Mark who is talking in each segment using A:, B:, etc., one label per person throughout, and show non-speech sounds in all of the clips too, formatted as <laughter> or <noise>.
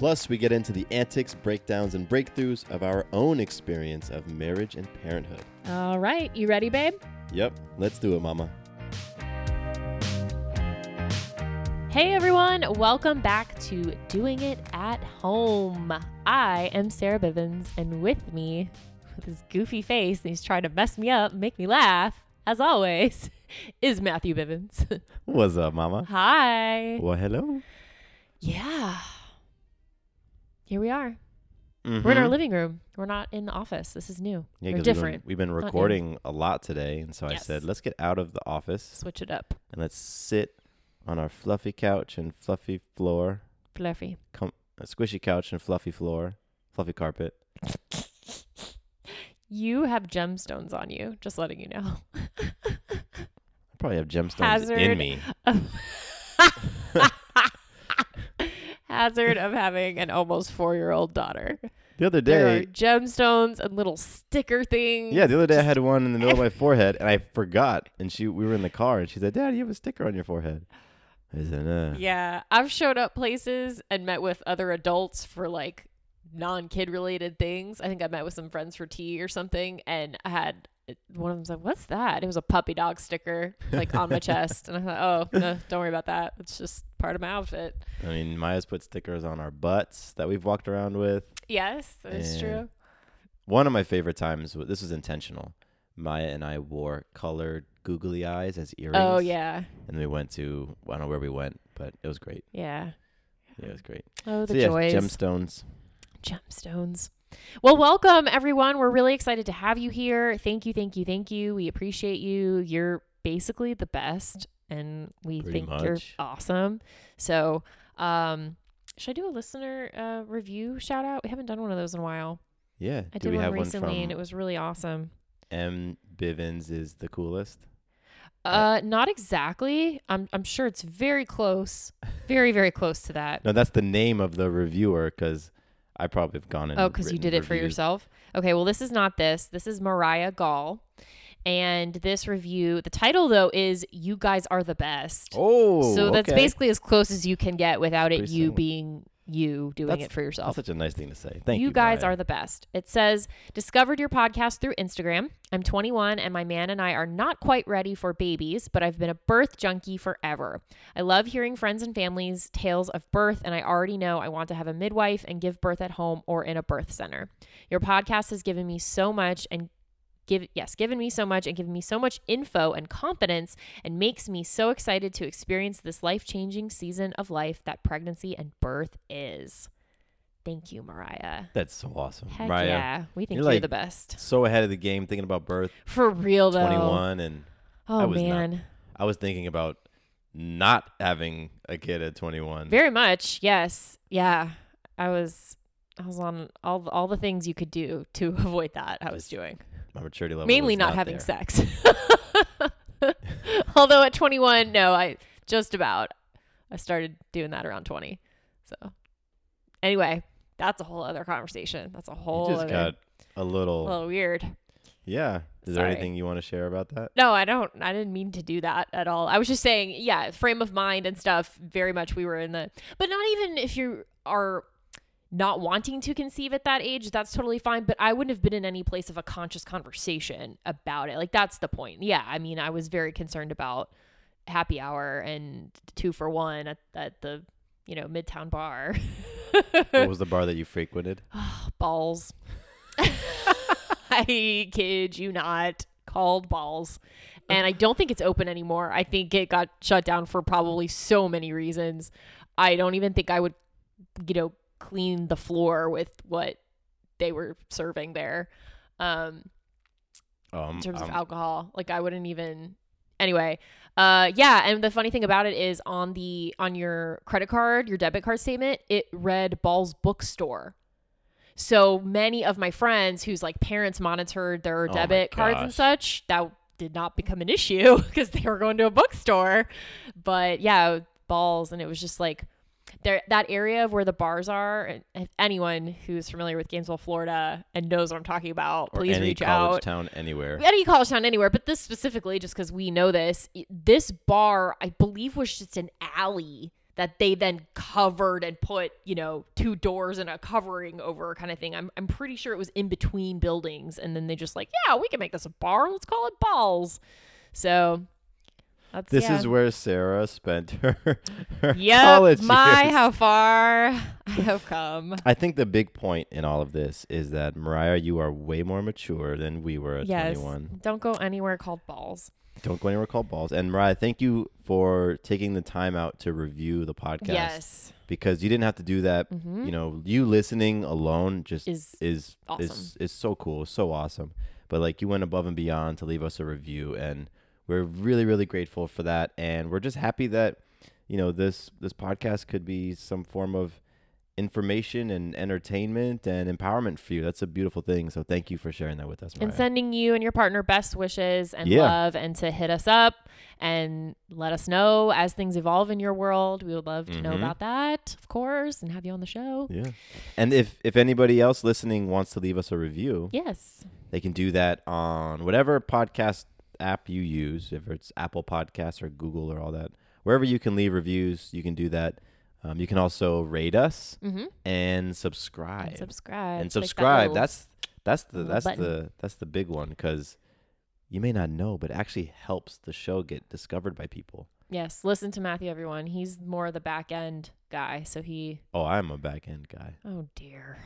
A: Plus, we get into the antics, breakdowns, and breakthroughs of our own experience of marriage and parenthood.
B: All right, you ready, babe?
A: Yep, let's do it, Mama.
B: Hey everyone, welcome back to Doing It at Home. I am Sarah Bivens, and with me, with his goofy face, and he's trying to mess me up, make me laugh, as always, <laughs> is Matthew Bivens. <laughs>
A: What's up, Mama?
B: Hi.
A: Well, hello.
B: Yeah. Here we are. We're in our
A: Mhm.
B: living room. We're not in the office. This is new.
A: Yeah,
B: We're different.
A: We've been, we've been recording a lot today, and so I said, let's get out of the office
B: Switch it up.
A: and let's sit on our fluffy couch and fluffy floor,
B: Fluffy.
A: com- a squishy couch and fluffy floor, fluffy carpet. <laughs>
B: You have gemstones on you, just letting you know. <laughs>
A: I probably have gemstones
B: Hazard.
A: in me. <laughs>
B: Hazard of having an almost four year old daughter.
A: The other day,
B: gemstones and little sticker things.
A: yeah, the other day I had one in the middle of my <laughs> forehead, and I forgot. And she, we were in the car, and she said, "Dad, you have a sticker on your forehead." I said, uh.
B: Yeah. I've showed up places and met with other adults for like non kid related things. I think I met with some friends for tea or something, and I had one of them's like, "What's that?" It was a puppy dog sticker like on my <laughs> chest, and I thought, "Oh, no, don't worry about that. It's just part of my outfit."
A: I mean, Maya's put stickers on our butts that we've walked around with.
B: Yes, that is
A: And
B: true.
A: One of my favorite times. This was intentional. Maya and I wore colored googly eyes as earrings.
B: Oh yeah,
A: And we went to, I don't know where we went, but it was great.
B: yeah.
A: Yeah, it was great.
B: Oh, the
A: so, yeah,
B: joys.
A: gemstones.
B: gemstones. Well, welcome everyone. We're really excited to have you here. Thank you, thank you, thank you. We appreciate you. You're basically the best and we
A: Pretty
B: think you're awesome. So, um should I do a listener uh, review shout out? We haven't done one of those in a while.
A: Yeah.
B: I
A: Do
B: did one
A: have
B: recently
A: one
B: and it was really awesome.
A: M. Bivens is the coolest?
B: Uh not exactly. I'm I'm sure it's very close. Very very close to that.
A: No, that's the name of the reviewer because I probably have gone and
B: Oh, because you did it for
A: reviews.
B: yourself? Okay, well, this is not this. This is Mariah Gall. And this review, the title though is You Guys Are the Best.
A: Oh,
B: so that's
A: okay.
B: basically as close as you can get without it
A: Pretty
B: you
A: similar.
B: being you doing
A: That's-
B: it for yourself.
A: That's such a nice thing to say. Thank you.
B: you guys
A: Mariah.
B: are the best. It says, discovered your podcast through Instagram. I'm 21 and my man and I are not quite ready for babies, but I've been a birth junkie forever. I love hearing friends and families' tales of birth, and I already know I want to have a midwife and give birth at home or in a birth center. Your podcast has given me so much and give yes, given me so much and given me so much info and confidence and makes me so excited to experience this life-changing season of life that pregnancy and birth is. Thank you, Mariah.
A: That's so awesome.
B: Heck
A: Mariah,
B: yeah. We think
A: you're
B: you're, the best.
A: so ahead of the game thinking about birth.
B: For real though.
A: 21 and
B: Oh
A: I was not.
B: man.
A: I was thinking about not having a kid at 21.
B: Very much. Yes. Yeah. I was I was on all all the things you could do to <laughs> avoid that. I was doing.
A: My maturity level
B: Mainly not,
A: not
B: having
A: there.
B: sex. <laughs> Although at 21, no, I just about I started doing that around 20. So anyway, that's a whole other conversation. That's a
A: You
B: whole
A: just
B: other,
A: got a little.
B: a little weird.
A: yeah. Is there anything you want to share about that?
B: No, I don't. I didn't mean to do that at all. I was just saying, yeah, frame of mind and stuff. Very much, we were in the, but not even if you are not wanting to conceive at that age, that's totally fine. But I wouldn't have been in any place of a conscious conversation about it. Like that's the point. Yeah, I mean, I was very concerned about happy hour and two for one at, at the you know midtown bar. <laughs>
A: what was <laughs> the bar that you frequented? <sighs>
B: balls. <laughs> I kid you not, called balls. And I don't think it's open anymore. I think it got shut down for probably so many reasons. I don't even think I would, you know, clean the floor with what they were serving there. Um,
A: Um,
B: in terms of
A: um,
B: alcohol. Like I wouldn't even anyway. Uh yeah, and the funny thing about it is on the on your credit card, your debit card statement, it read Ball's bookstore. So many of my friends whose like parents monitored their
A: Oh
B: debit cards and such, that did not become an issue <laughs> because they were going to a bookstore. But yeah, balls and it was just like there that area of where the bars are and if anyone who's familiar with Gainesville, Florida and knows what I'm talking about,
A: or
B: please
A: any
B: reach
A: college
B: out
A: town anywhere.
B: any college town anywhere, but this specifically, just because we know this, this bar, I believe, was just an alley that they then covered and put, you know, two doors and a covering over kind of thing. I'm, I'm pretty sure it was in between buildings. And then they just like, yeah, we can make this a bar. Let's call it Balls. So that's
A: This
B: yeah.
A: is where Sarah spent <laughs> her, her
B: Yep,
A: college
B: my
A: years.
B: how far <laughs> I have come.
A: I think the big point in all of this is that Mariah, you are way more mature than we were at
B: Yes,
A: 21.
B: don't go anywhere called Balls.
A: Don't go anywhere called balls. And Mariah, thank you for taking the time out to review the podcast.
B: Yes,
A: Because you didn't have to do that.
B: Mhm.
A: You know, you listening alone just
B: Is
A: is
B: awesome.
A: is is so cool, so awesome. But like you went above and beyond to leave us a review, and we're really really grateful for that. And we're just happy that you know this this podcast could be some form of information and entertainment and empowerment for you. That's a beautiful thing. So thank you for sharing that with us, Mariah.
B: and sending you and your partner best wishes and
A: Yeah.
B: love and to hit us up and let us know as things evolve in your world. We would love to know
A: Mhm.
B: about that, of course, and have you on the show.
A: yeah. And if if anybody else listening wants to leave us a review,
B: Yes.
A: They can do that on whatever podcast app you use, if it's Apple Podcasts or Google or all that. Wherever you can leave reviews, you can do that. Um, you can also rate us
B: Mm-hmm.
A: and subscribe.
B: And subscribe.
A: And
B: that
A: subscribe.
B: little-
A: That's that's the that's
B: button.
A: the that's the big one because you may not know, but it actually helps the show get discovered by people.
B: yes. Listen to Matthew, everyone. He's more of the back end guy, so he.
A: Oh, I'm a back end guy.
B: Oh dear.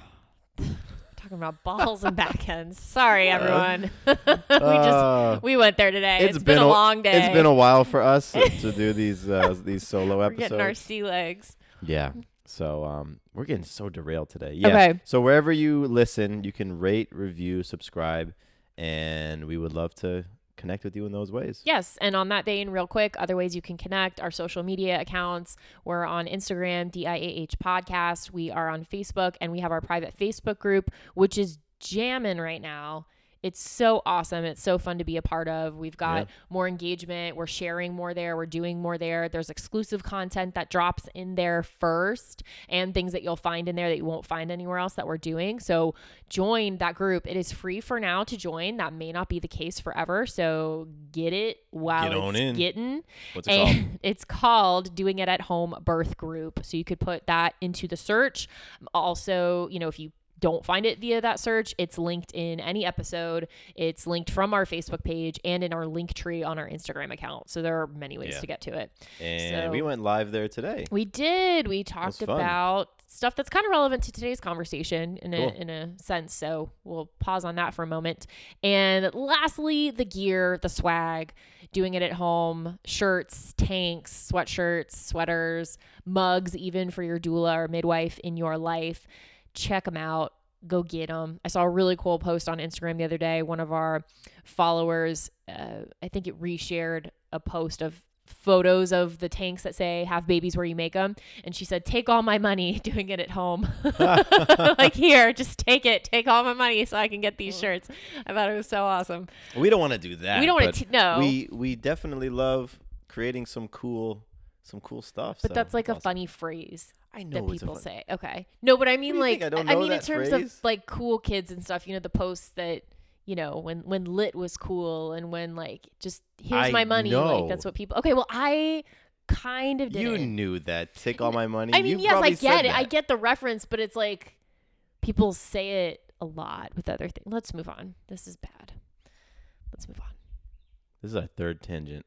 B: <laughs> Talking about balls and back ends. Sorry, everyone. <laughs> we
A: Uh,
B: just we went there today.
A: it's
B: been, a- long day.
A: It's been a while for us to do <laughs> these uh, these solo
B: We're
A: episodes.
B: getting our sea legs.
A: Yeah. So um, we're getting so derailed today. Yeah.
B: Okay.
A: So wherever you listen, you can rate, review, subscribe, and we would love to connect with you in those ways.
B: Yes. And on that vein, real quick, other ways you can connect our social media accounts. We're on Instagram, DIAH Podcast. We are on Facebook, and we have our private Facebook group, which is jamming right now. It's so awesome. It's so fun to be a part of. We've got
A: Yeah.
B: more engagement. We're sharing more there. We're doing more there. There's exclusive content that drops in there first and things that you'll find in there that you won't find anywhere else that we're doing. So join that group. It is free for now to join. That may not be the case forever. So get it while
A: Get on
B: it's
A: in.
B: getting.
A: What's it called? <laughs>
B: It's called Doing It at Home Birth Group. So you could put that into the search. Um, also, you know, if you don't find it via that search, it's linked in any episode. It's linked from our Facebook page and in our link tree on our Instagram account. So there are many ways
A: Yeah.
B: to get to it.
A: And
B: So-
A: we went live there today.
B: We did. We talked about stuff that's kind of relevant to today's conversation in
A: Cool.
B: a in a sense. So we'll pause on that for a moment. And lastly, the gear, the swag, doing it at home, shirts, tanks, sweatshirts, sweaters, mugs, even for your doula or midwife in your life. Check them out. Go get them. I saw a really cool post on Instagram the other day. One of our followers, uh, I think it reshared a post of photos of the tanks that say have babies where you make them and she said take all my money <laughs> doing it at home <laughs> like here just take it take all my money so i can get these shirts i thought it was so awesome
A: We don't want to do that.
B: we don't want to no
A: We we definitely love creating some cool some cool stuff.
B: But
A: so
B: that's like a funny phrase
A: I know
B: that people
A: fun-
B: say. Okay. No, but I mean like?
A: I
B: I
A: know
B: mean in terms
A: phrase.
B: of like cool kids and stuff, you know, the posts that you know, when when lit was cool and when like just here's
A: I
B: my money, like that's what people Okay, well I kind of did
A: You
B: it.
A: knew that. Take all my money.
B: I mean,
A: You've
B: yes, I get it. I get the reference, but it's like people say it a lot with other things. Let's move on. This is bad. Let's move on.
A: This is our third tangent.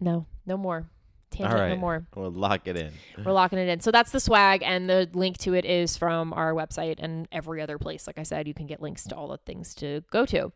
B: No, no more. Tangent,
A: all
B: no more.
A: We'll lock it in. <laughs>
B: We're locking it in. So that's the swag, and the link to it is from our website and every other place. Like I said, you can get links to all the things to go to.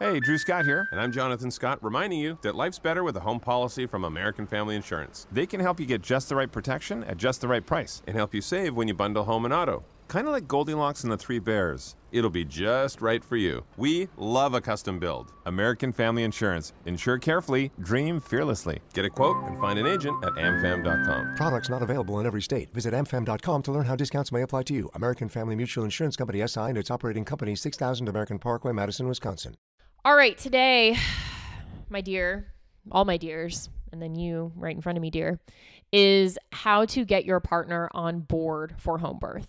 C: Hey, Drew Scott here, and I'm Jonathan Scott, reminding you that life's better with a home policy from American Family Insurance. They can help you get just the right protection at just the right price and help you save when you bundle home and auto. Kind of like Goldilocks and the Three Bears. It'll be just right for you. We love a custom build. American Family Insurance. Insure carefully, dream fearlessly. Get a quote and find an agent at amfam.com.
D: Products not available in every state. Visit amfam.com to learn how discounts may apply to you. American Family Mutual Insurance Company SI and its operating company 6000 American Parkway, Madison, Wisconsin.
B: All right, today, <sighs> my dear, all my dears, and then you right in front of me, dear, is how to get your partner on board for home birth.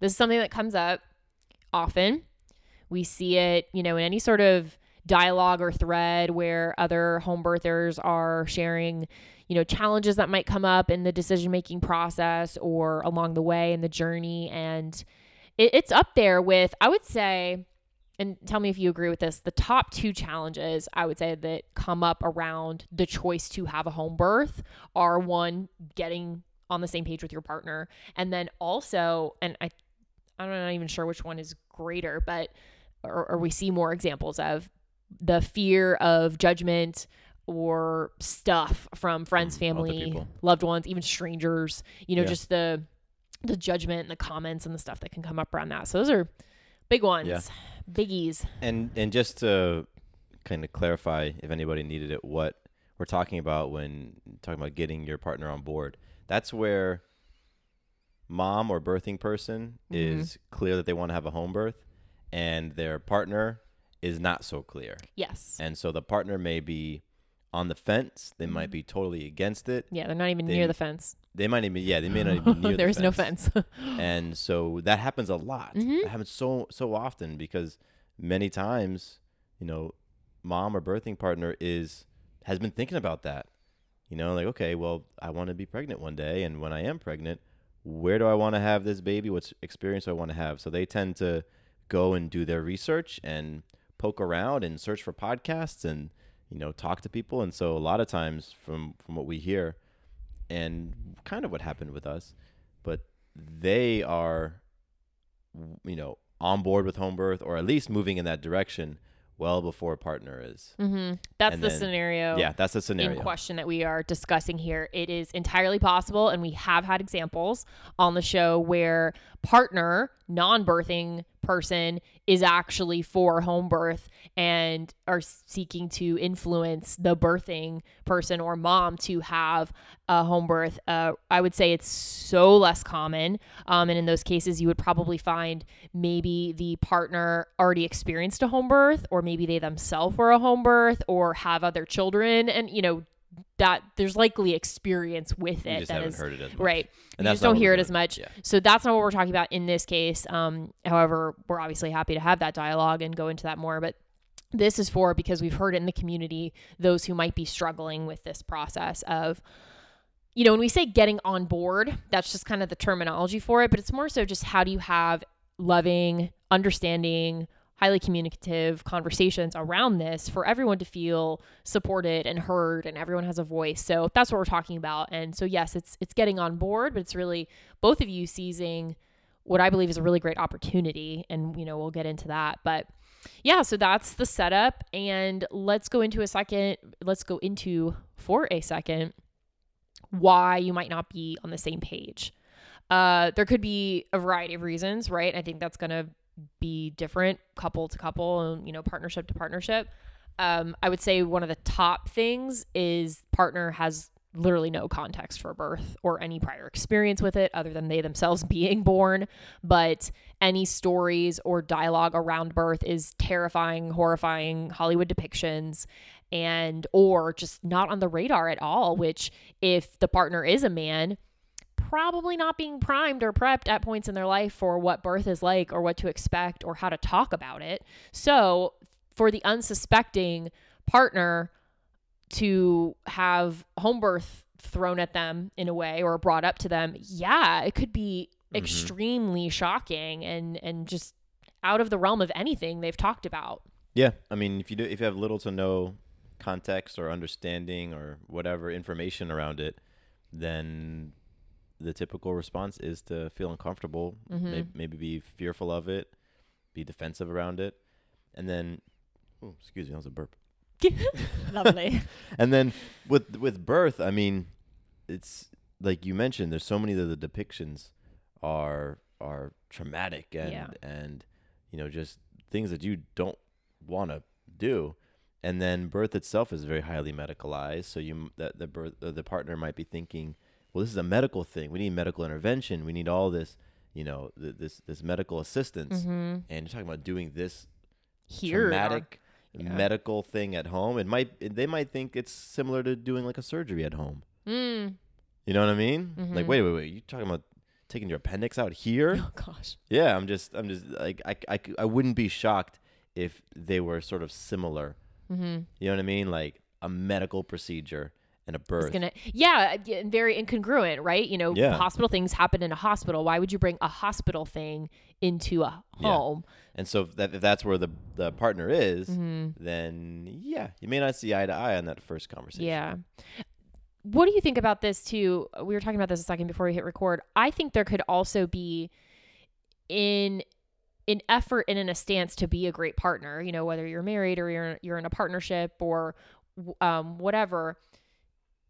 B: This is something that comes up often. We see it, you know, in any sort of dialogue or thread where other home birthers are sharing, you know, challenges that might come up in the decision making process or along the way in the journey. And it, it's up there with, I would say, and tell me if you agree with this the top two challenges i would say that come up around the choice to have a home birth are one getting on the same page with your partner and then also and i i'm not even sure which one is greater but or, or we see more examples of the fear of judgment or stuff from friends
A: mm,
B: family loved ones even strangers you know
A: Yeah.
B: just the the judgment and the comments and the stuff that can come up around that so those are big ones
A: Yeah.
B: biggies
A: And and just to kind of clarify, if anybody needed it, what we're talking about when talking about getting your partner on board, that's where mom or birthing person
B: Mm-hmm.
A: is clear that they want to have a home birth, and their partner is not so clear.
B: Yes.
A: And so the partner may be on the fence. They
B: Mm-hmm.
A: might be totally against it.
B: Yeah, they're not even
A: They-
B: near the fence.
A: They might even yeah, they may not <laughs> even be near the
B: There's no fence. <laughs>
A: and so that happens a lot.
B: Mhm.
A: It happens so so often because many times, you know, mom or birthing partner is has been thinking about that. You know, like okay, well, I want to be pregnant one day, and when I am pregnant, where do I want to have this baby? What experience do I want to have? So they tend to go and do their research and poke around and search for podcasts and you know talk to people. And so a lot of times, from from what we hear, and kind of what happened with us, but they are, you know, on board with home birth or at least moving in that direction well before a partner is.
B: hmm That's
A: And
B: the
A: then-
B: scenario.
A: Yeah, that's the scenario.
B: in question that we are discussing here. It is entirely possible, and we have had examples on the show where partner, non birthing person, is actually for home birth and are seeking to influence the birthing person or mom to have a home birth. Uh, I would say it's so less common. Um, and in those cases, you would probably find maybe the partner already experienced a home birth, or maybe they themselves were a home birth, or have other children. And, you know, that there's likely experience with
A: You
B: it
A: just
B: that
A: haven't
B: is-
A: heard it as much.
B: right
A: And
B: you just don't hear it as much
A: Yeah.
B: so that's not what we're talking about in this case um however we're obviously happy to have that dialogue and go into that more but this is for because we've heard in the community those who might be struggling with this process of you know when we say getting on board that's just kind of the terminology for it but it's more so just how do you have loving understanding highly communicative conversations around this for everyone to feel supported and heard and everyone has a voice. So that's what we're talking about. And so yes it's it's getting on board but it's really both of you seizing what i believe is a really great opportunity. And you know we'll get into that. But yeah so that's the setup. And let's go into a second let's go into for a second why you might not be on the same page. Uh, there could be a variety of reasons, right? I think that's going to be different couple to couple and, you know, partnership to partnership. Um, I would say one of the top things is partner has literally no context for birth or any prior experience with it other than they themselves <laughs> being born. But any stories or dialogue around birth is terrifying, horrifying Hollywood depictions. and or just not on the radar at all, which if the partner is a man, probably not being primed or prepped at points in their life for what birth is like or what to expect or how to talk about it. So, for the unsuspecting partner to have home birth thrown at them in a way or brought up to them, yeah, it could be
A: Mm-hmm.
B: extremely shocking and and just out of the realm of anything they've talked about.
A: Yeah, I mean, if you do, if you have little to no context or understanding or whatever information around it, then the typical response is to feel uncomfortable, may- maybe be fearful of it, be defensive around it, and then, oh, excuse me, that was a burp. <laughs>
B: Lovely. <laughs>
A: And then with with birth, I mean, it's like you mentioned. There's so many of the depictions are are traumatic and
B: Yeah.
A: and you know just things that you don't want to do. And then birth itself is very highly medicalized. So you that the birth uh, the partner might be thinking, well, this is a medical thing. We need medical intervention. We need all this, you know, th- this this medical assistance. And you're talking about doing this
B: Here our-
A: traumatic medical thing at home. It might they might think it's similar to doing like a surgery at home.
B: Mm.
A: You know what I mean?
B: Mm-hmm.
A: Like wait, wait, wait. You talking about taking your appendix out here?
B: Oh gosh.
A: yeah, I'm just I'm just like I I, I wouldn't be shocked if they were sort of similar.
B: Mm-hmm.
A: You know what I mean? Like a medical procedure and a birth.
B: Gonna yeah, yeah, very incongruent, right? You know,
A: Yeah.
B: hospital things happen in a hospital. Why would you bring a hospital thing into a
A: Yeah.
B: home?
A: And so if, that, if that's where the the partner is,
B: Mm-hmm.
A: then yeah, you may not see eye to eye on that first conversation.
B: Yeah. What do you think about this too? We were talking about this a second before we hit record. I think there could also be in an effort and in a stance to be a great partner, you know, whether you're married or you're you're in a partnership or um whatever,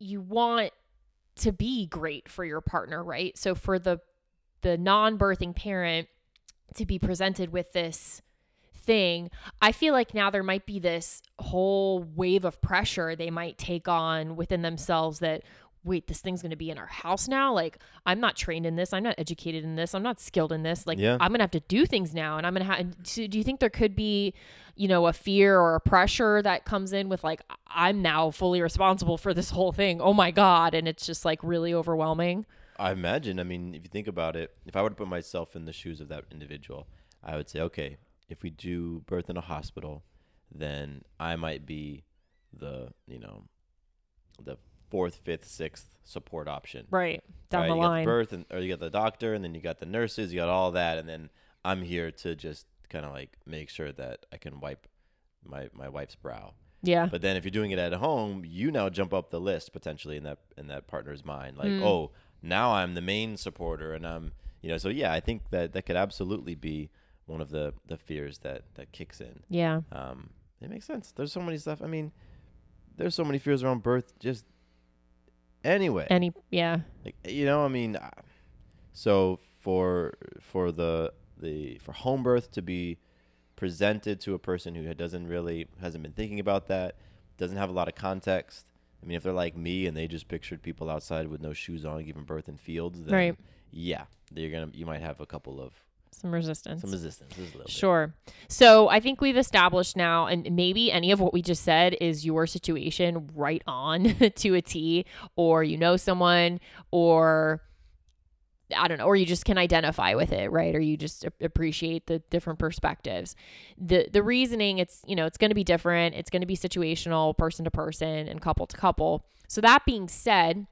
B: you want to be great for your partner, right? So for the the non-birthing parent to be presented with this thing, I feel like now there might be this whole wave of pressure they might take on within themselves that wait, this thing's going to be in our house now. Like I'm not trained in this. I'm not educated in this. I'm not skilled in this. Like
A: Yeah.
B: I'm going to have to do things now and I'm going to have so do you think there could be, you know, a fear or a pressure that comes in with like I'm now fully responsible for this whole thing. Oh my god, and it's just like really overwhelming.
A: I imagine. I mean, if you think about it, if I were to put myself in the shoes of that individual, I would say, okay, if we do birth in a hospital, then I might be the, you know, the fourth, fifth, sixth support option.
B: Right. Down
A: right?
B: the
A: you
B: line.
A: got the birth, and, or you got the doctor, and then you got the nurses, you got all that, and then I'm here to just kind of like make sure that I can wipe my my wife's brow.
B: yeah.
A: But then if you're doing it at home, you now jump up the list potentially in that in that partner's mind. Like,
B: Mm.
A: oh, now I'm the main supporter, and I'm you know. So yeah, I think that that could absolutely be one of the the fears that that kicks in.
B: yeah.
A: Um, it makes sense. There's so many stuff. I mean, there's so many fears around birth. Just anyway,
B: Any yeah.
A: like you know, I mean, uh, so for for the the for home birth to be presented to a person who doesn't really hasn't been thinking about that, doesn't have a lot of context. I mean, if they're like me and they just pictured people outside with no shoes on giving birth in fields, then
B: Right.
A: yeah, they're gonna you might have a couple of
B: Some resistance.
A: some resistance. Little bit.
B: Sure. So I think we've established now, and maybe any of what we just said is your situation right on <laughs> to a T, or you know someone, or I don't know, or you just can identify with it, right? Or you just appreciate the different perspectives. The the reasoning, it's you know, it's going to be different. It's going to be situational, person to person, and couple to couple. So that being said,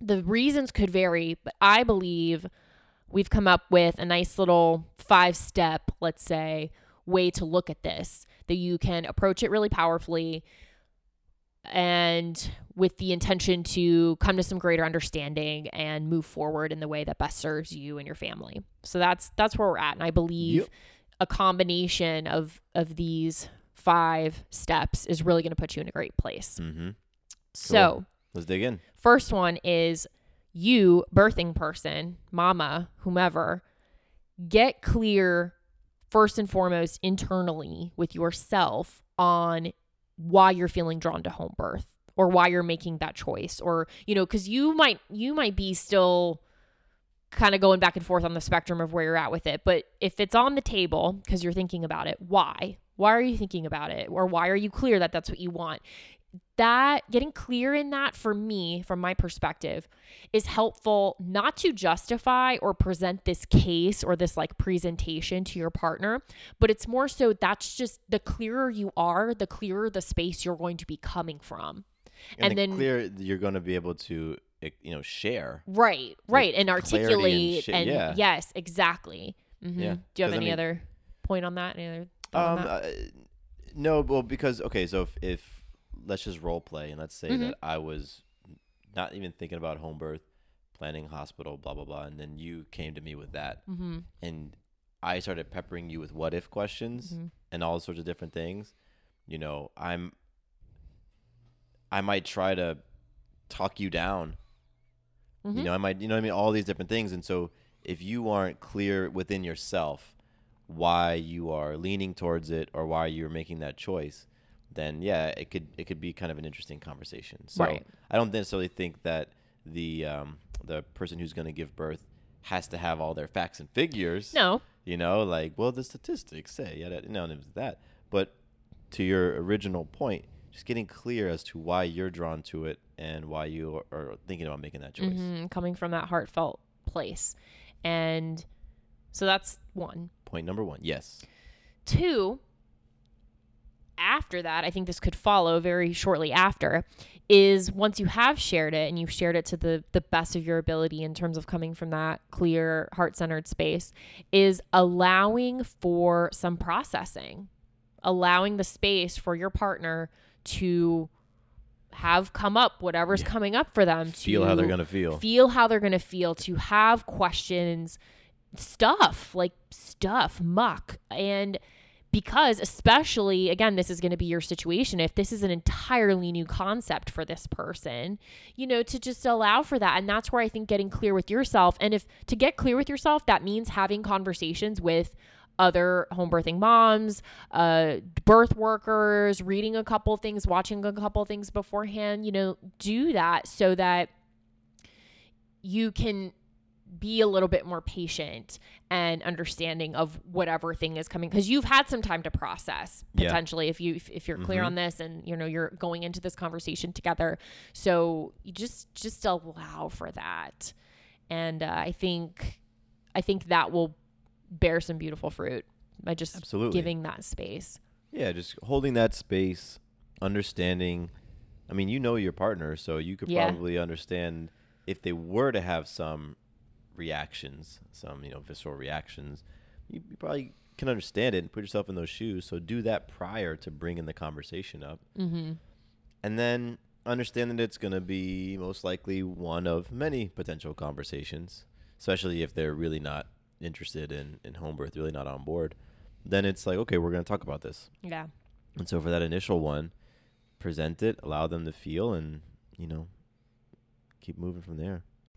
B: the reasons could vary, but I believe we've come up with a nice little five step, let's say, way to look at this that you can approach it really powerfully and with the intention to come to some greater understanding and move forward in the way that best serves you and your family. So that's that's where we're at and I believe
A: Yep.
B: a combination of of these five steps is really going to put you in a great place.
A: Mm-hmm.
B: So,
A: Let's dig in.
B: First one is you, birthing person, mama, whomever, get clear first and foremost internally with yourself on why you're feeling drawn to home birth or why you're making that choice or you know cuz you might you might be still kind of going back and forth on the spectrum of where you're at with it but if it's on the table cuz you're thinking about it why? Why are you thinking about it? Or why are you clear that that's what you want that getting clear in that for me, from my perspective, is helpful not to justify or present this case or this like presentation to your partner, but it's more so that's just the clearer you are, the clearer the space you're going to be coming from.
A: and,
B: and
A: the
B: then-
A: clear you're going to be able to you know share
B: Right, right. And
A: clarity and
B: articulate and,
A: yeah.
B: yes, exactly. mm-hmm.
A: Yeah,
B: Do you have
A: 'cause I
B: any
A: mean-
B: other point on that? Any other
A: Um, uh, no, well, because okay, so if, if let's just role play and let's say
B: Mhm.
A: that I was not even thinking about home birth, planning hospital, blah blah blah, and then you came to me with that,
B: mm-hmm.
A: and I started peppering you with what if questions
B: Mhm.
A: and all sorts of different things. You know, I'm I might try to talk you down. You know, I might, you know what I mean? All these different things. And so if you aren't clear within yourself why you are leaning towards it or why you're making that choice, then yeah, it could it could be kind of an interesting conversation. So
B: Right.
A: I don't necessarily think that the um, the person who's going to give birth has to have all their facts and figures.
B: No.
A: You know, like well, the statistics say, yeah, no, it was that. But to your original point, just getting clear as to why you're drawn to it and why you are, are thinking about making that choice.
B: Mhm, coming from that heartfelt place. And so that's one.
A: Point number one, yes.
B: Two, after that, I think this could follow very shortly after, is once you have shared it and you've shared it to the the best of your ability in terms of coming from that clear, heart-centered space, is allowing for some processing, allowing the space for your partner to have come up whatever's coming up for them
A: Feel
B: to
A: how they're gonna feel.
B: feel how they're going to feel to have questions stuff like stuff muck. And because especially again this is going to be your situation if this is an entirely new concept for this person you know to just allow for that. And that's where i think getting clear with yourself and if to get clear with yourself that means having conversations with other home birthing moms, uh, birth workers, reading a couple things, watching a couple things beforehand, you know, do that so that you can be a little bit more patient and understanding of whatever thing is coming because you've had some time to process
A: Yeah.
B: potentially if you if, if you're clear
A: Mhm.
B: on this and you know you're going into this conversation together so you just just allow for that and uh, i think i think that will bear some beautiful fruit by just
A: Absolutely.
B: giving that space
A: Yeah, just holding that space, understanding. I mean, you know your partner, so you could
B: Yeah.
A: probably understand if they were to have some reactions, some you know visceral reactions. You, you probably can understand it and put yourself in those shoes. So do that prior to bringing the conversation up,
B: mm-hmm.
A: and then understand that it's going to be most likely one of many potential conversations, especially if they're really not interested in in home birth, really not on board. Then it's like, okay, we're going to talk about this.
B: yeah
A: And so for that initial one, present it, allow them to feel, and you know, keep moving from there.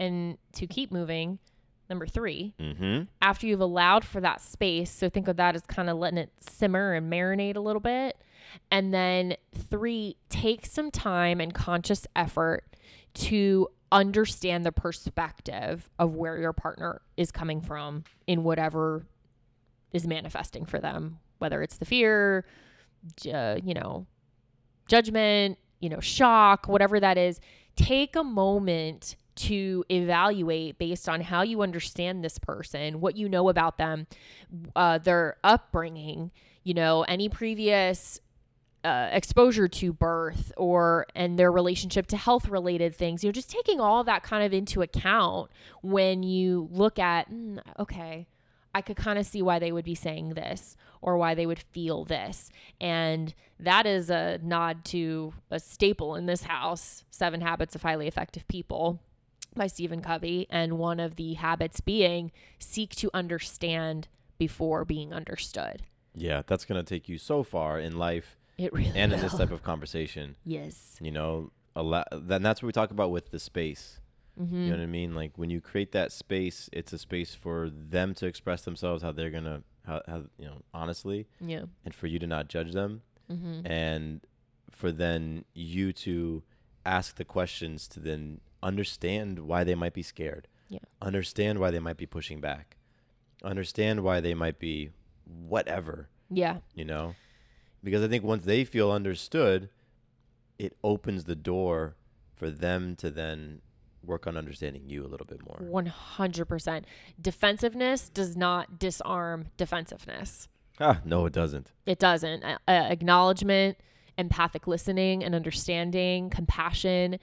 B: and to keep moving number three
A: Mm-hmm.
B: after you've allowed for that space. So think of that as kind of letting it simmer and marinate a little bit. And then three, take some time and conscious effort to understand the perspective of where your partner is coming from in whatever is manifesting for them, whether it's the fear, uh, you know, judgment, you know, shock, whatever that is. Take a moment to evaluate based on how you understand this person, what you know about them, uh, their upbringing, you know, any previous uh, exposure to birth or and their relationship to health related things you know just taking all that kind of into account when you look at mm, okay i could kind of see why they would be saying this or why they would feel this. And that is a nod to a staple in this house seven habits of highly effective people by stephen covey and one of the habits being seek to understand before being understood
A: Yeah, that's gonna take you so far in life
B: It really
A: and in this type of conversation.
B: Yes.
A: You know, a lot. Then that's what we talk about with the space.
B: Mm-hmm.
A: You know what I mean? Like when you create that space, it's a space for them to express themselves how they're gonna, how, how you know, honestly,
B: Yeah.
A: and for you to not judge them,
B: Mm-hmm.
A: and for then you to ask the questions to then understand why they might be scared,
B: Yeah.
A: understand why they might be pushing back, understand why they might be whatever,
B: Yeah.
A: you know, because I think once they feel understood, it opens the door for them to then work on understanding you a little bit more.
B: 100%. Defensiveness does not disarm defensiveness.
A: Ah, no, it doesn't.
B: It doesn't. Uh, acknowledgement, empathic listening and understanding, compassion,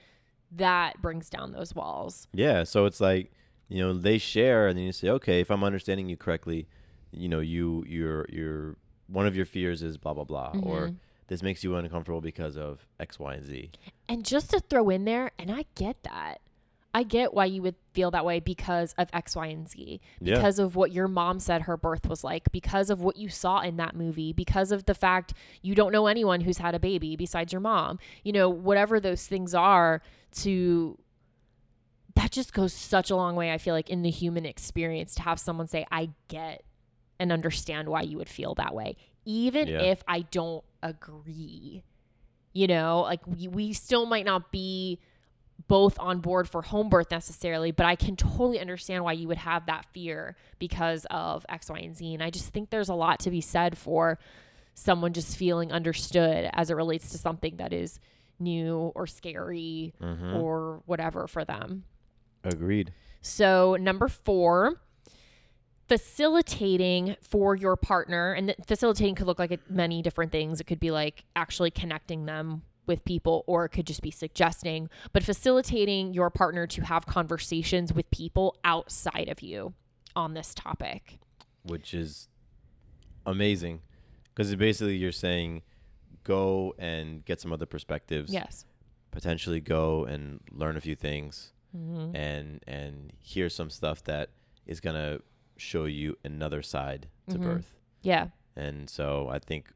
B: that brings down those walls.
A: Yeah, so it's like, you know, they share and then you say, "Okay, if I'm understanding you correctly, you know, you you're you're one of your fears is blah blah blah or mm-hmm. this makes you uncomfortable because of X, Y, and Z."
B: And just to throw in there, and I get that. I get why you would feel that way because of X, Y, and Z.
A: Yeah.
B: Because of what your mom said her birth was like, because of what you saw in that movie, because of the fact you don't know anyone who's had a baby besides your mom. You know, whatever those things are to that just goes such a long way, I feel like, in the human experience to have someone say, I get and understand why you would feel that way. Even
A: Yeah.
B: if I don't agree. You know, like we, we still might not be both on board for home birth necessarily, but I can totally understand why you would have that fear because of X, Y, and Z. And I just think there's a lot to be said for someone just feeling understood as it relates to something that is new or scary mm-hmm. or whatever for them.
A: Agreed.
B: So, number four, facilitating for your partner. And facilitating could look like many different things. It could be like actually connecting them with people, or it could just be suggesting, but facilitating your partner to have conversations with people outside of you on this topic.
A: which is amazing because basically you're saying go and get some other perspectives
B: Yes.
A: potentially go and learn a few things
B: Mm-hmm.
A: and and hear some stuff that is going to show you another side to
B: Mhm.
A: birth
B: Yeah.
A: and so i think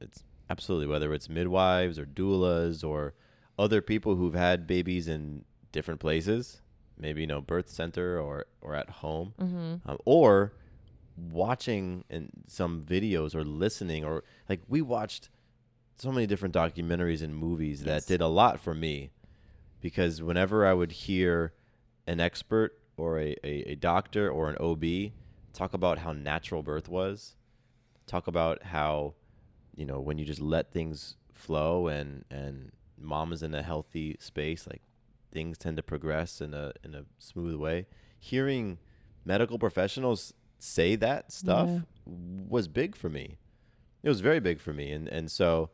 A: it's absolutely whether it's midwives or doulas or other people who've had babies in different places maybe you know birth center or or at home
B: Mm-hmm.
A: um, or watching in some videos or listening or like we watched so many different documentaries and movies
B: Yes.
A: that did a lot for me because whenever I would hear an expert or a, a, a doctor or an OB talk about how natural birth was, talk about how, you know, when you just let things flow and, and mom is in a healthy space, like things tend to progress in a in a smooth way. Hearing medical professionals say that stuff
B: Yeah.
A: was big for me. It was very big for me, and and so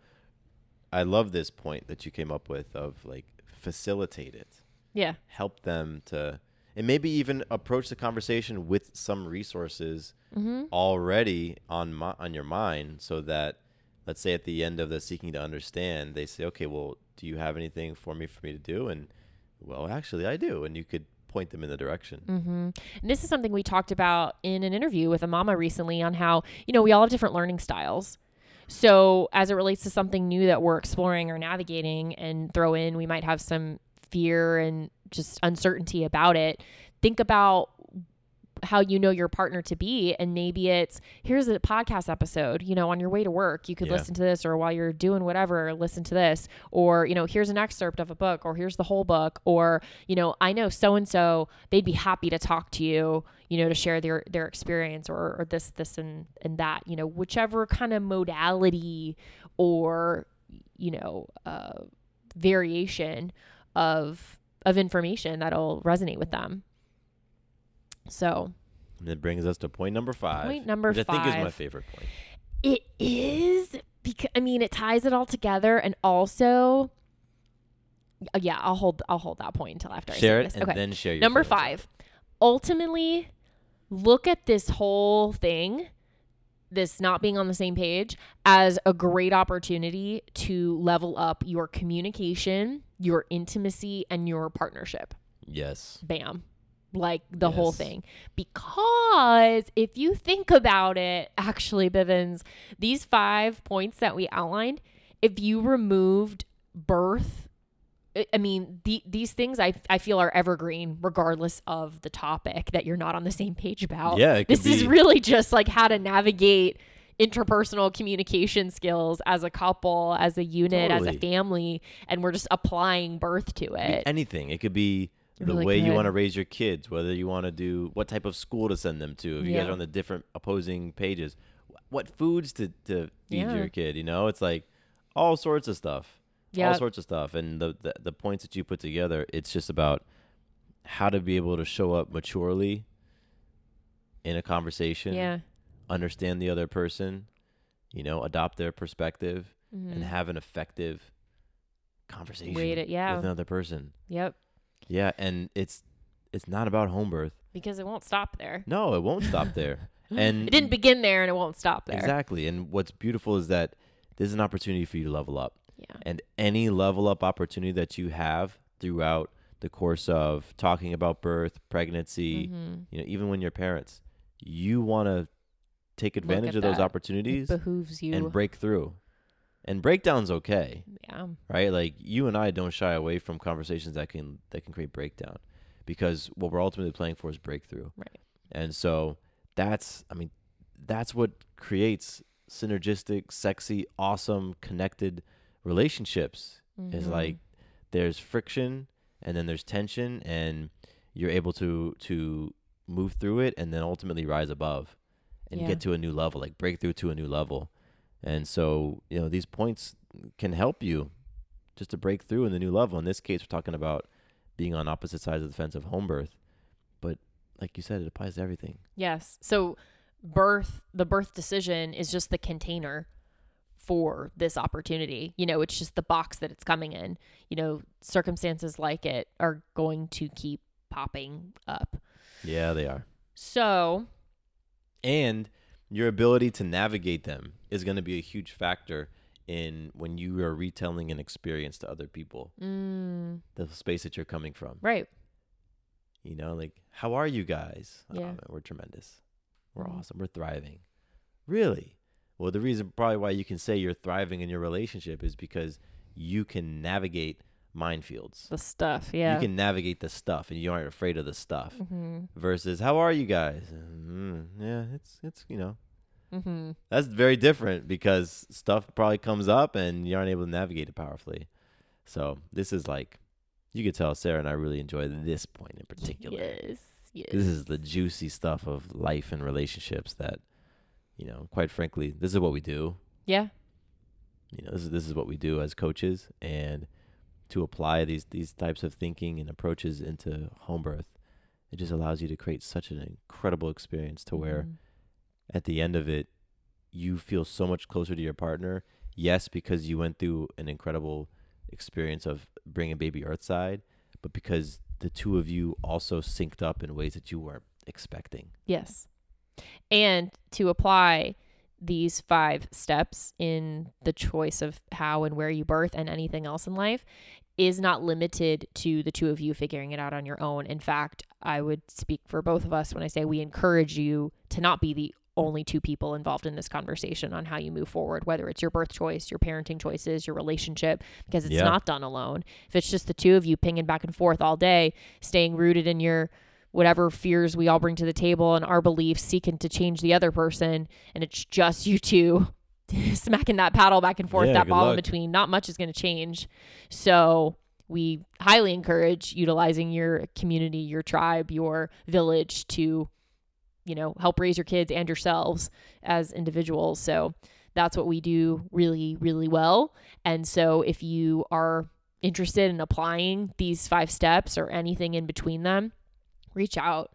A: I love this point that you came up with of like facilitate it,
B: Yeah.
A: help them to, and maybe even approach the conversation with some resources
B: Mm-hmm.
A: already on my, on your mind, so that let's say at the end of the seeking to understand, they say, okay, well, do you have anything for me for me to do? And well, actually, I do, and you could point them in the direction.
B: Mm-hmm. And this is something we talked about in an interview with a mama recently on how, you know, we all have different learning styles. So, as it relates to something new that we're exploring or navigating and throw in, we might have some fear and just uncertainty about it. Think about how you know your partner to be and maybe it's here's a podcast episode you know on your way to work you could
A: Yeah.
B: listen to this or while you're doing whatever listen to this or you know here's an excerpt of a book or here's the whole book or you know i know so and so they'd be happy to talk to you you know to share their their experience or, or this this and and that you know whichever kind of modality or you know uh variation of of information that'll resonate with them so
A: And that brings us to point number five.
B: Point number
A: which I think is my favorite point.
B: It is because I mean it ties it all together and also yeah, I'll hold I'll hold that point until after
A: Share
B: I
A: it
B: say this. okay.
A: then share your
B: Number 5. Ultimately, look at this whole thing this not being on the same page as a great opportunity to level up your communication, your intimacy and your partnership
A: Yes.
B: bam like the whole thing. Because if you think about it actually bivens these five points that we outlined if you removed birth I- mean, the, these things I, I feel are evergreen, regardless of the topic that you're not on the same page about.
A: Yeah,
B: this is really just like how to navigate interpersonal communication skills as a couple, as a unit, as a family, and we're just applying birth to
A: It. anything. It could be the
B: really
A: way you want to raise your kids, whether you want to do what type of school to send them to. If you guys are on the different opposing pages, what foods to, to feed
B: Yeah.
A: your kid, you know? It's like all sorts of stuff.
B: Yeah.
A: All sorts of stuff. And the, the the points that you put together, it's just about how to be able to show up maturely in a conversation,
B: Yeah.
A: understand the other person, you know, adopt their perspective
B: Mhm.
A: and have an effective conversation
B: Way to- yeah.
A: with another person.
B: Yep.
A: Yeah, and it's it's not about home birth.
B: Because it won't stop there.
A: No, it won't stop there. <laughs> And
B: It didn't begin there and it won't stop there.
A: exactly. And what's beautiful is that this is an opportunity for you to level up.
B: Yeah.
A: And any level up opportunity that you have throughout the course of talking about birth, pregnancy,
B: Mhm.
A: you know, even when you're parents, you want to take advantage of those
B: that. It
A: opportunities
B: behooves you.
A: and break through. And breakdown's okay.
B: yeah.
A: right? Like you and I don't shy away from conversations that can that can create breakdown, because what we're ultimately playing for is breakthrough.
B: Right.
A: And so that's, I mean, that's what creates synergistic, sexy, awesome, connected relationships. Is
B: Mhm.
A: like there's friction and then there's tension, and you're able to to move through it and then ultimately rise above and
B: Yeah.
A: get to a new level, like break through to a new level. And so, you know, these points can help you just to break through in the new level. In this case, we're talking about being on opposite sides of the fence of home birth. But like you said, it applies to everything.
B: Yes. So birth, the birth decision is just the container for this opportunity. You know, it's just the box that it's coming in. You know, circumstances like it are going to keep popping up.
A: Yeah, they are.
B: So,
A: And your ability to navigate them is going to be a huge factor in when you are retelling an experience to other people,
B: mm,
A: the space that you're coming from.
B: right.
A: You know, like, how are you guys? "Oh,
B: Yeah.
A: man, we're tremendous. We're
B: Mhm.
A: awesome. We're thriving. Really? Well, the reason probably why you can say you're thriving in your relationship is because you can navigate minefields.
B: The stuff. Yeah.
A: You can navigate the stuff and you aren't afraid of the stuff.
B: mm-hmm.
A: Versus, how are you guys? Mm, yeah, it's, it's, you know,
B: Mm-hmm.
A: that's very different because stuff probably comes up and you aren't able to navigate it powerfully. So this is like, you could tell Sarah and I really enjoy this point in particular.
B: Yes. Yes.
A: This is the juicy stuff of life and relationships that, you know, quite frankly, this is what we do.
B: yeah.
A: You know, this is this is what we do as coaches, and to apply these these types of thinking and approaches into home birth, it just allows you to create such an incredible experience to where
B: Mhm.
A: at the end of it, you feel so much closer to your partner. Yes, because you went through an incredible experience of bringing baby earthside, but because the two of you also synced up in ways that you weren't expecting.
B: Yes. And to apply these five steps in the choice of how and where you birth and anything else in life is not limited to the two of you figuring it out on your own. In fact, I would speak for both of us when I say we encourage you to not be the only two people involved in this conversation on how you move forward, whether it's your birth choice, your parenting choices, your relationship, because it's
A: Yeah.
B: not done alone. If it's just the two of you pinging back and forth all day, staying rooted in your whatever fears we all bring to the table and our beliefs seeking to change the other person and it's just <laughs> you two <laughs> smacking that paddle back and forth
A: Yeah,
B: that ball in between. Not much is going to change. So we highly encourage utilizing your community your tribe your village to you know help raise your kids and yourselves as individuals. So that's what we do really really well. And so if you are interested in applying these five steps or anything in between them reach out.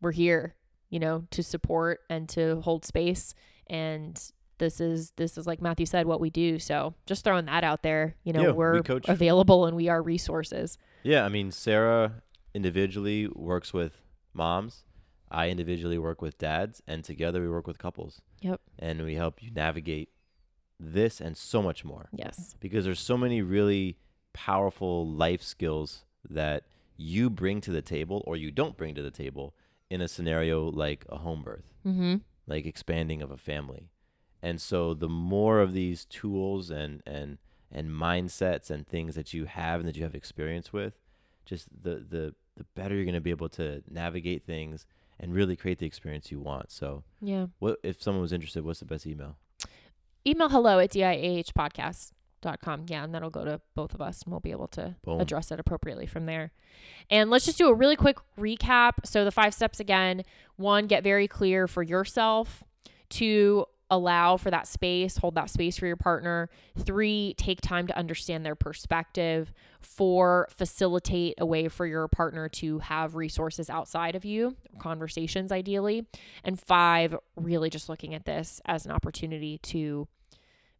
B: We're here, you know, to support and to hold space. And this is this is like Matthew said, what we do. So just throwing that out there, you know,
A: Yeah, we
B: we're
A: coach.
B: available and we are resources.
A: Yeah, I mean, Sarah individually works with moms. I individually work with dads, and together we work with couples.
B: Yep.
A: And we help you navigate this and so much more.
B: Yes.
A: because there's so many really powerful life skills that you bring to the table or you don't bring to the table in a scenario like a home birth,
B: Mm-hmm.
A: like expanding of a family. And so the more of these tools and and and mindsets and things that you have and that you have experience with, just the the the better you're going to be able to navigate things and really create the experience you want. So,
B: Yeah.
A: what if someone was interested? What's the best email?
B: Email hello at diahpodcast.com. Yeah, and that'll go to both of us and we'll be able to
A: Boom.
B: address it appropriately from there. And let's just do a really quick recap. So, the five steps again one, get very clear for yourself. Two, allow for that space, hold that space for your partner. Three, take time to understand their perspective. Four, facilitate a way for your partner to have resources outside of you, conversations ideally. And five, really just looking at this as an opportunity to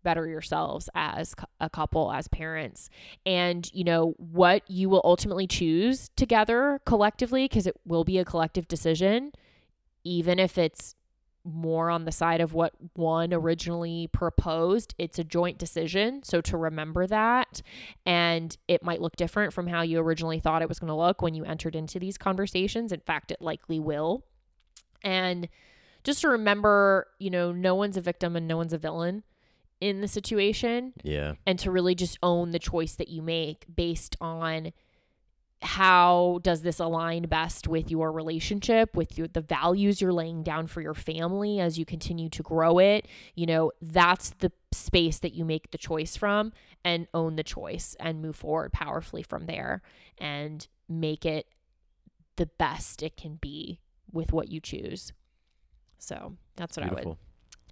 B: better yourselves as a couple as parents. And you know what you will ultimately choose together collectively because it will be a collective decision even if it's more on the side of what one originally proposed it's a joint decision. So to remember that and it might look different from how you originally thought it was going to look when you entered into these conversations. In fact it likely will. And just to remember you know no one's a victim and no one's a villain in the situation
A: Yeah.
B: and to really just own the choice that you make based on how does this align best with your relationship with your, the values you're laying down for your family as you continue to grow it. You know that's the space that you make the choice from and own the choice and move forward powerfully from there and make it the best it can be with what you choose. So that's what i would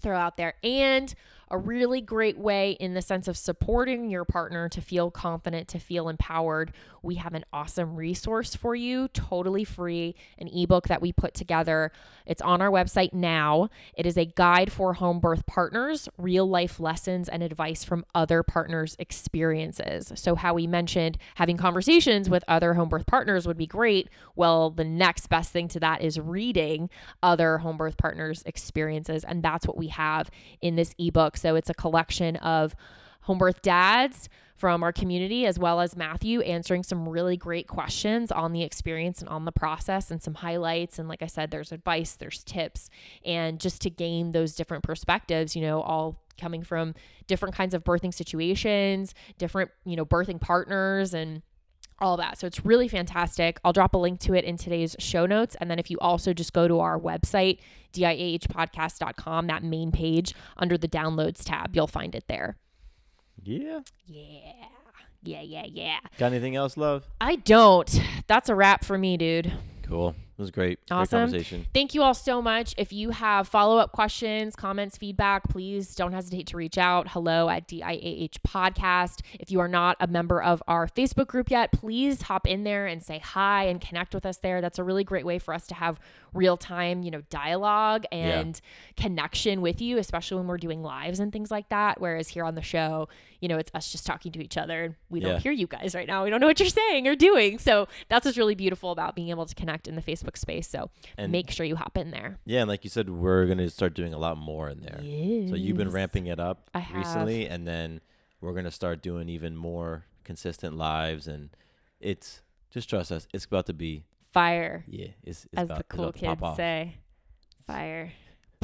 B: throw out there. And a really great way in the sense of supporting your partner to feel confident to feel empowered. We have an awesome resource for you totally free an ebook that we put together. It's on our website now. It is a guide for home birth partners real life lessons and advice from other partners experiences. So how we mentioned having conversations with other home birth partners would be great. Well the next best thing to that is reading other home birth partners experiences and that's what we have in this ebook so it's a collection of home birth dads from our community as well as Matthew answering some really great questions on the experience and on the process and some highlights. And like I said there's advice there's tips and just to gain those different perspectives you know all coming from different kinds of birthing situations different you know birthing partners and all that. So it's really fantastic. I'll drop a link to it in today's show notes. And then if you also just go to our website, diahpodcast.com, that main page under the downloads tab, you'll find it there.
A: Yeah.
B: Yeah. Yeah, yeah, yeah.
A: Got anything else, love?
B: I don't. That's a wrap for me, dude.
A: Cool. It was great.
B: Awesome.
A: Great conversation.
B: Thank you all so much. If you have follow up questions, comments, feedback, please don't hesitate to reach out. Hello at DIAH Podcast. If you are not a member of our Facebook group yet, please hop in there and say hi and connect with us there. That's a really great way for us to have real time, you know, dialogue and connection with you, especially when we're doing lives and things like that. Whereas here on the show, you know, it's us just talking to each other and we
A: Yeah.
B: don't hear you guys right now. We don't know what you're saying or doing. So that's what's really beautiful about being able to connect in the Facebook space. So
A: And-
B: make sure you hop in there.
A: Yeah, and like you said, we're gonna start doing a lot more in there. So you've been ramping it up
B: I have.
A: recently, and then we're gonna start doing even more consistent lives, and it's just trust us. It's about to be
B: Fire,
A: yeah. It's, it's
B: as
A: about,
B: the cool kids say. Fire. <sighs>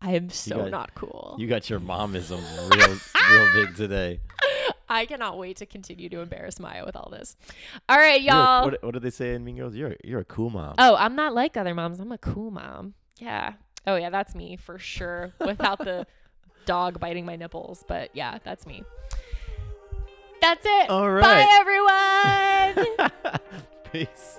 B: I am so
A: got-
B: not cool.
A: You got your momism real real big today. <laughs>
B: I cannot wait to continue to embarrass Maya with all this. All right, y'all.
A: what, what did they say in Mean Girls? You're you're a cool mom.
B: Oh, I'm not like other moms. I'm a cool mom. Yeah. Oh, yeah, that's me for sure. <laughs> Without the dog biting my nipples. But yeah, that's me. That's it.
A: All
B: Bye, everyone. <laughs>
A: Peace.